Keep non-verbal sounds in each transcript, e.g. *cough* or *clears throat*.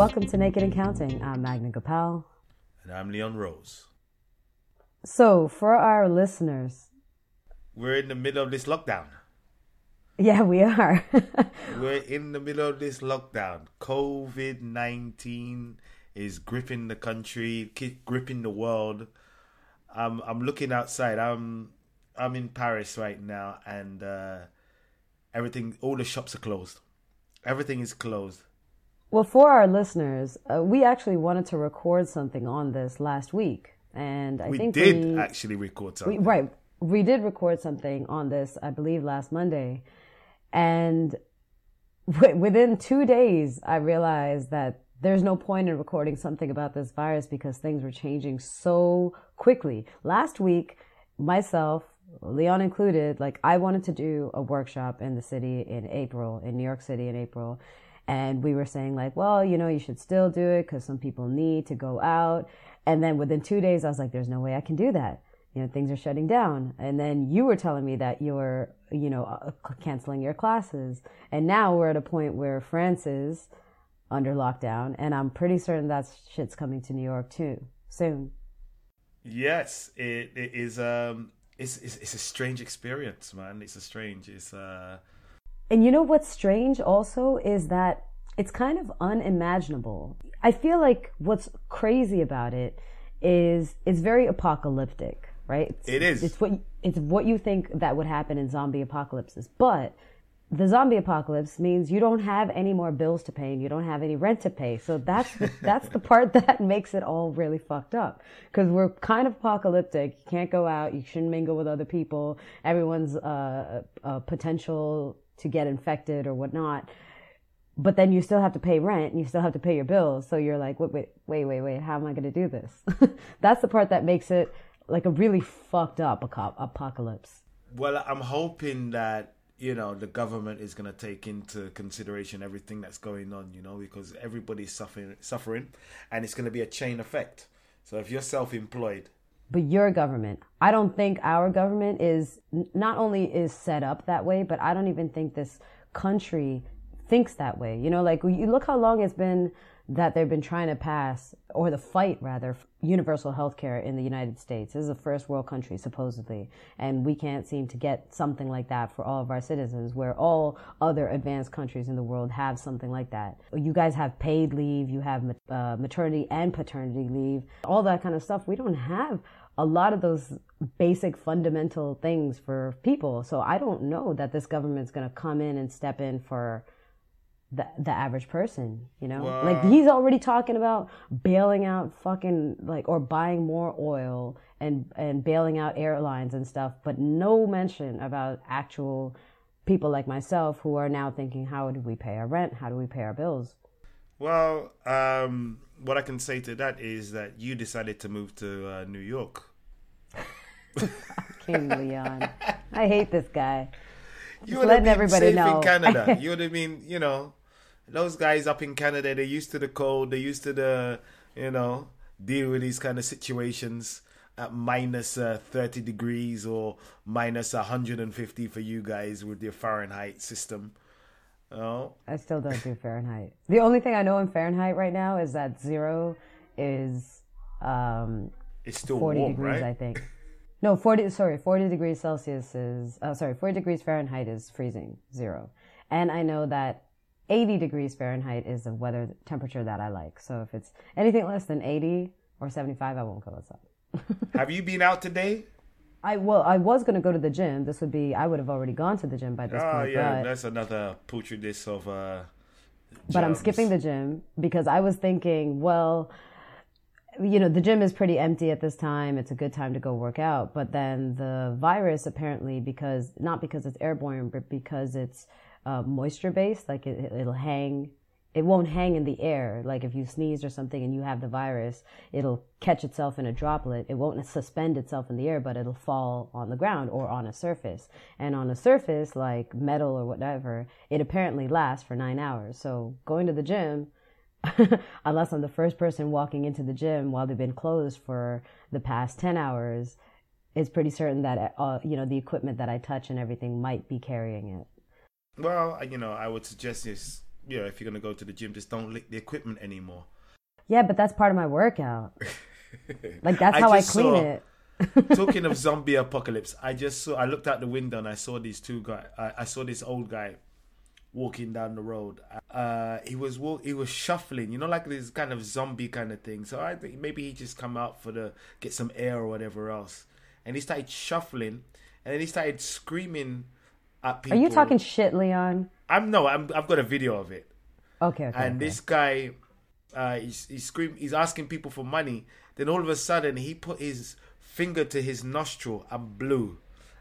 Welcome to Naked and Counting. I'm Magna Gopal. And I'm Leon Rose. So, for our listeners, we're in the middle of this lockdown. Yeah, we are. *laughs* we're in the middle of this lockdown. COVID 19 is gripping the country, gripping the world. I'm I'm looking outside. I'm I'm in Paris right now, and uh, everything, all the shops are closed. Everything is closed. Well, for our listeners, uh, we actually wanted to record something on this last week, and I think we think did we, actually record something. We, right, we did record something on this, I believe, last Monday, and *laughs* w- within two days, I realized that there's no point in recording something about this virus because things were changing so quickly. Last week, myself, Leon included, like I wanted to do a workshop in the city in April, in New York City in April. And we were saying like, well, you know, you should still do it because some people need to go out. And then within two days, I was like, there's no way I can do that. You know, things are shutting down. And then you were telling me that you were, you know, uh, canceling your classes. And now we're at a point where France is under lockdown. And I'm pretty certain that shit's coming to New York too soon. Yes, it, it is. Um, it's, it's, it's a strange experience, man. It's a strange. It's uh, and you know what's strange also is that it's kind of unimaginable. I feel like what's crazy about it is it's very apocalyptic, right? It's, it is. It's what it's what you think that would happen in zombie apocalypses, but the zombie apocalypse means you don't have any more bills to pay and you don't have any rent to pay. So that's the, *laughs* that's the part that makes it all really fucked up because we're kind of apocalyptic. You can't go out. You shouldn't mingle with other people. Everyone's uh, uh, potential to get infected or whatnot. But then you still have to pay rent and you still have to pay your bills. So you're like, wait, wait, wait, wait, wait. How am I going to do this? *laughs* That's the part that makes it like a really fucked up apocalypse. Well, I'm hoping that you know the government is going to take into consideration everything that's going on you know because everybody's suffering suffering and it's going to be a chain effect so if you're self-employed but your government. I don't think our government is not only is set up that way, but I don't even think this country thinks that way. You know, like you look how long it's been that they've been trying to pass, or the fight rather, universal health care in the United States. This is a first world country, supposedly. And we can't seem to get something like that for all of our citizens, where all other advanced countries in the world have something like that. You guys have paid leave, you have uh, maternity and paternity leave, all that kind of stuff. We don't have a lot of those basic fundamental things for people. So I don't know that this government's going to come in and step in for the the average person, you know? Wow. Like he's already talking about bailing out fucking like or buying more oil and and bailing out airlines and stuff, but no mention about actual people like myself who are now thinking how do we pay our rent? How do we pay our bills? Well, um, what I can say to that is that you decided to move to uh, New York. *laughs* King Leon. I hate this guy. You would letting everybody know. in Canada. *laughs* you would have been, you know, those guys up in Canada. They're used to the cold. They're used to the, you know, deal with these kind of situations at minus, uh, 30 degrees or minus 150 for you guys with your Fahrenheit system. Oh. I still don't do Fahrenheit. The only thing I know in Fahrenheit right now is that zero is um, it's still 40 warm, degrees, right? I think. *laughs* No, 40, sorry, 40 degrees Celsius is, uh, sorry, 40 degrees Fahrenheit is freezing, zero. And I know that 80 degrees Fahrenheit is the weather temperature that I like. So if it's anything less than 80 or 75, I won't go outside. *laughs* Have you been out today? I well, I was gonna go to the gym. This would be I would have already gone to the gym by this oh, point. Oh yeah, that's another putridness of uh. But I'm skipping the gym because I was thinking, well, you know, the gym is pretty empty at this time. It's a good time to go work out. But then the virus apparently, because not because it's airborne, but because it's uh, moisture based, like it, it'll hang. It won't hang in the air. Like if you sneeze or something and you have the virus, it'll catch itself in a droplet. It won't suspend itself in the air, but it'll fall on the ground or on a surface. And on a surface like metal or whatever, it apparently lasts for nine hours. So going to the gym, *laughs* unless I'm the first person walking into the gym while they've been closed for the past 10 hours, it's pretty certain that, uh, you know, the equipment that I touch and everything might be carrying it. Well, you know, I would suggest this you know, if you're gonna go to the gym, just don't lick the equipment anymore. Yeah, but that's part of my workout. *laughs* like that's how I, I clean saw, it. *laughs* talking of zombie apocalypse, I just saw. I looked out the window and I saw these two guys. I, I saw this old guy walking down the road. Uh, he was walk, he was shuffling, you know, like this kind of zombie kind of thing. So I think maybe he just come out for the get some air or whatever else. And he started shuffling, and then he started screaming at people. Are you talking shit, Leon? I'm no. I'm, I've got a video of it. Okay. okay and okay. this guy, uh, he's he's scream. He's asking people for money. Then all of a sudden, he put his finger to his nostril and blew,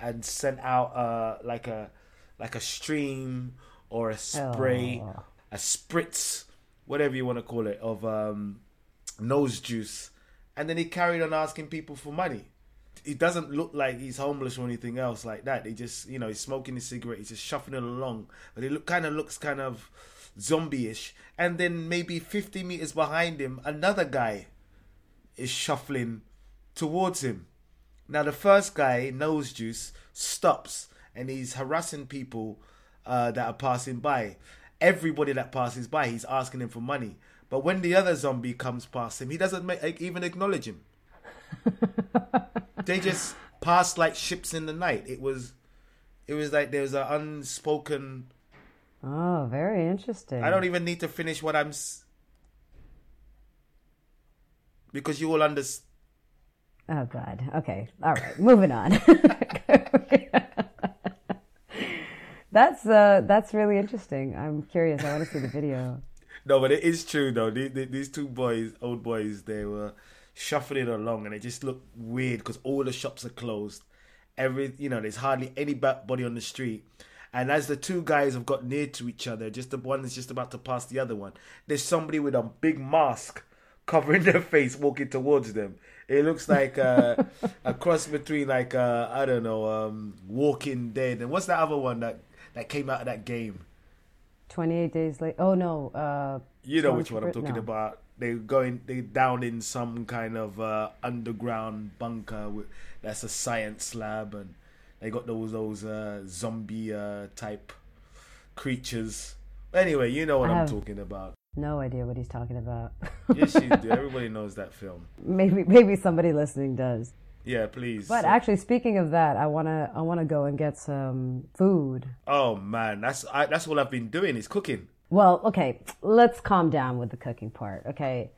and sent out uh like a like a stream or a spray, oh. a spritz, whatever you want to call it, of um, nose juice. And then he carried on asking people for money. He doesn't look like he's homeless or anything else like that. He just, you know, he's smoking his cigarette. He's just shuffling along, but he look kind of looks kind of zombie-ish. And then maybe 50 meters behind him, another guy is shuffling towards him. Now the first guy, nose juice, stops and he's harassing people uh, that are passing by. Everybody that passes by, he's asking him for money. But when the other zombie comes past him, he doesn't make, even acknowledge him. *laughs* they just pass like ships in the night. It was, it was like there was an unspoken. Oh, very interesting. I don't even need to finish what I'm. S- because you will understand. Oh God. Okay. All right. Moving on. *laughs* *laughs* That's uh, that's really interesting. I'm curious. I want to see the video. *laughs* no, but it is true though. These, these two boys, old boys, they were shuffling along, and it just looked weird because all the shops are closed. Every you know, there's hardly anybody on the street. And as the two guys have got near to each other, just the one is just about to pass the other one. There's somebody with a big mask covering *laughs* their face walking towards them. It looks like uh, *laughs* a cross between like uh, I don't know, um, Walking Dead and what's that other one that that came out of that game. 28 days later. Oh, no. Uh, you know which one I'm talking no. about. They're going they down in some kind of uh, underground bunker with, that's a science lab, and they got those those uh, zombie uh, type creatures. Anyway, you know what I am talking about. No idea what he's talking about. yes, you do. *laughs* Everybody knows that film. Maybe maybe somebody listening does. Yeah, please. But actually, speaking of that, I wanna I wanna go and get some food. Oh man, that's I, that's all I've been doing is cooking. Well, okay, let's calm down with the cooking part. Okay,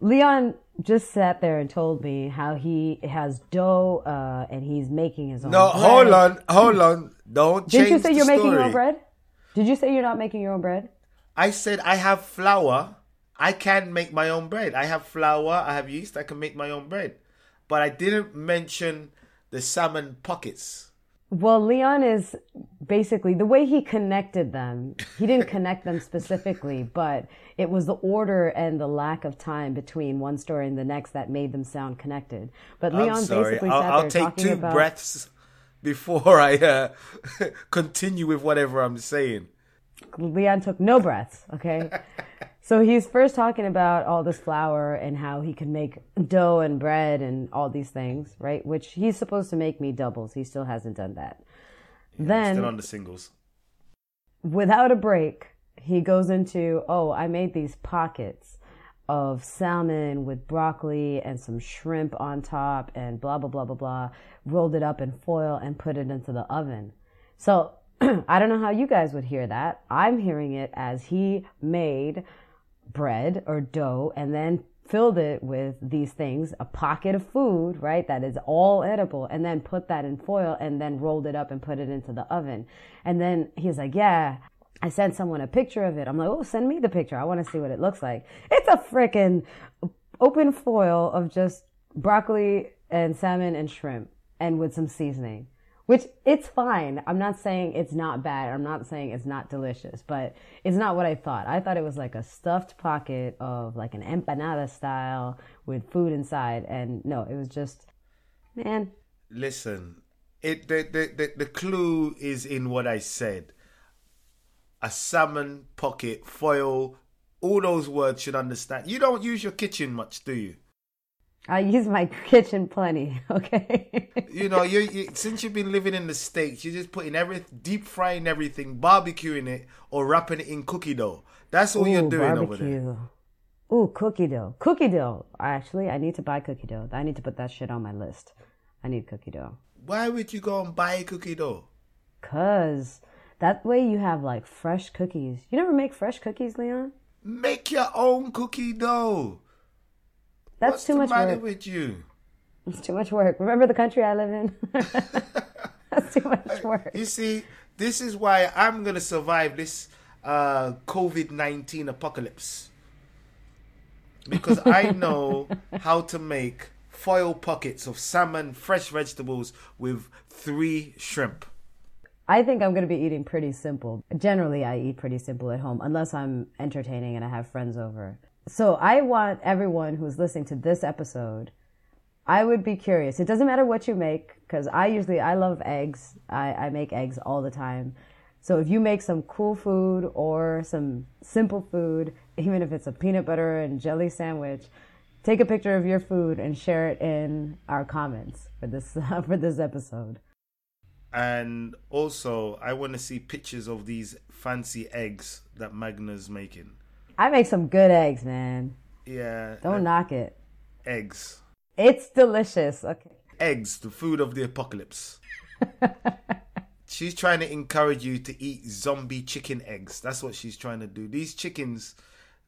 Leon just sat there and told me how he has dough uh, and he's making his own. No, bread. hold on, hold on. Don't. Change. Did you say you're story. making your own bread? Did you say you're not making your own bread? I said I have flour. I can make my own bread. I have flour. I have yeast. I can make my own bread but I didn't mention the salmon pockets. Well, Leon is basically the way he connected them. He didn't *laughs* connect them specifically, but it was the order and the lack of time between one story and the next that made them sound connected. But Leon basically I'll, sat I'll there take talking two about... breaths before I uh, *laughs* continue with whatever I'm saying. Leon took no breaths. Okay. *laughs* So he's first talking about all this flour and how he can make dough and bread and all these things, right? Which he's supposed to make me doubles. He still hasn't done that. Yeah, then still on the singles. Without a break, he goes into, oh, I made these pockets of salmon with broccoli and some shrimp on top and blah blah blah blah blah. Rolled it up in foil and put it into the oven. So *clears throat* I don't know how you guys would hear that. I'm hearing it as he made bread or dough and then filled it with these things, a pocket of food, right? That is all edible and then put that in foil and then rolled it up and put it into the oven. And then he's like, yeah, I sent someone a picture of it. I'm like, oh, send me the picture. I want to see what it looks like. It's a freaking open foil of just broccoli and salmon and shrimp and with some seasoning which it's fine. I'm not saying it's not bad. I'm not saying it's not delicious, but it's not what I thought. I thought it was like a stuffed pocket of like an empanada style with food inside. And no, it was just, man. Listen, it the, the, the, the clue is in what I said. A salmon pocket, foil, all those words should understand. You don't use your kitchen much, do you? I use my *laughs* kitchen plenty. *laughs* Okay. you know, you, you since you've been living in the states, you're just putting everything, deep frying everything, barbecuing it, or wrapping it in cookie dough. That's what Ooh, you're doing barbecue. over there. Ooh, cookie dough. Cookie dough. Actually, I need to buy cookie dough. I need to put that shit on my list. I need cookie dough. Why would you go and buy cookie dough? Cause that way you have like fresh cookies. You never make fresh cookies, Leon? Make your own cookie dough. That's What's too much work. with you? It's too much work. Remember the country I live in? *laughs* That's too much work. You see, this is why I'm gonna survive this uh, COVID nineteen apocalypse because I know *laughs* how to make foil pockets of salmon, fresh vegetables with three shrimp. I think I'm going to be eating pretty simple. Generally, I eat pretty simple at home unless I'm entertaining and I have friends over. So I want everyone who's listening to this episode, I would be curious. It doesn't matter what you make because I usually, I love eggs. I, I make eggs all the time. So if you make some cool food or some simple food, *laughs* even if it's a peanut butter and jelly sandwich, take a picture of your food and share it in our comments for this *laughs* for this episode. And also, I want to see pictures of these fancy eggs that Magna's making. I make some good eggs, man. Yeah. Don't knock it. Eggs. It's delicious. Okay. Eggs, the food of the apocalypse. *laughs* she's trying to encourage you to eat zombie chicken eggs. That's what she's trying to do. These chickens,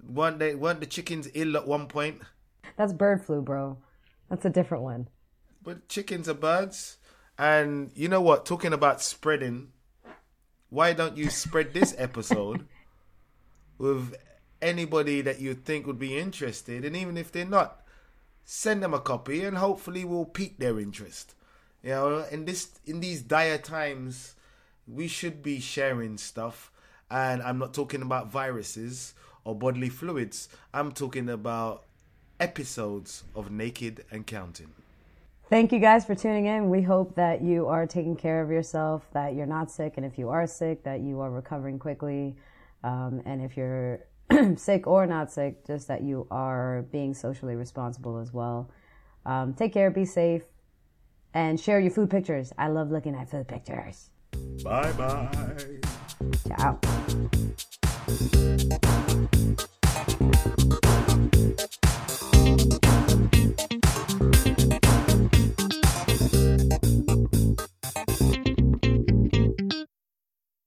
weren't they? Weren't the chickens ill at one point? That's bird flu, bro. That's a different one. But chickens are birds. And you know what? Talking about spreading, why don't you spread this *laughs* episode with anybody that you think would be interested? And even if they're not, send them a copy and hopefully we'll pique their interest. You know, in this in these dire times, we should be sharing stuff. And I'm not talking about viruses or bodily fluids. I'm talking about episodes of Naked and Counting. Thank you guys for tuning in. We hope that you are taking care of yourself, that you're not sick, and if you are sick, that you are recovering quickly. Um, and if you're *clears throat* sick or not sick, just that you are being socially responsible as well. Um, take care, be safe, and share your food pictures. I love looking at food pictures. Bye bye. Ciao.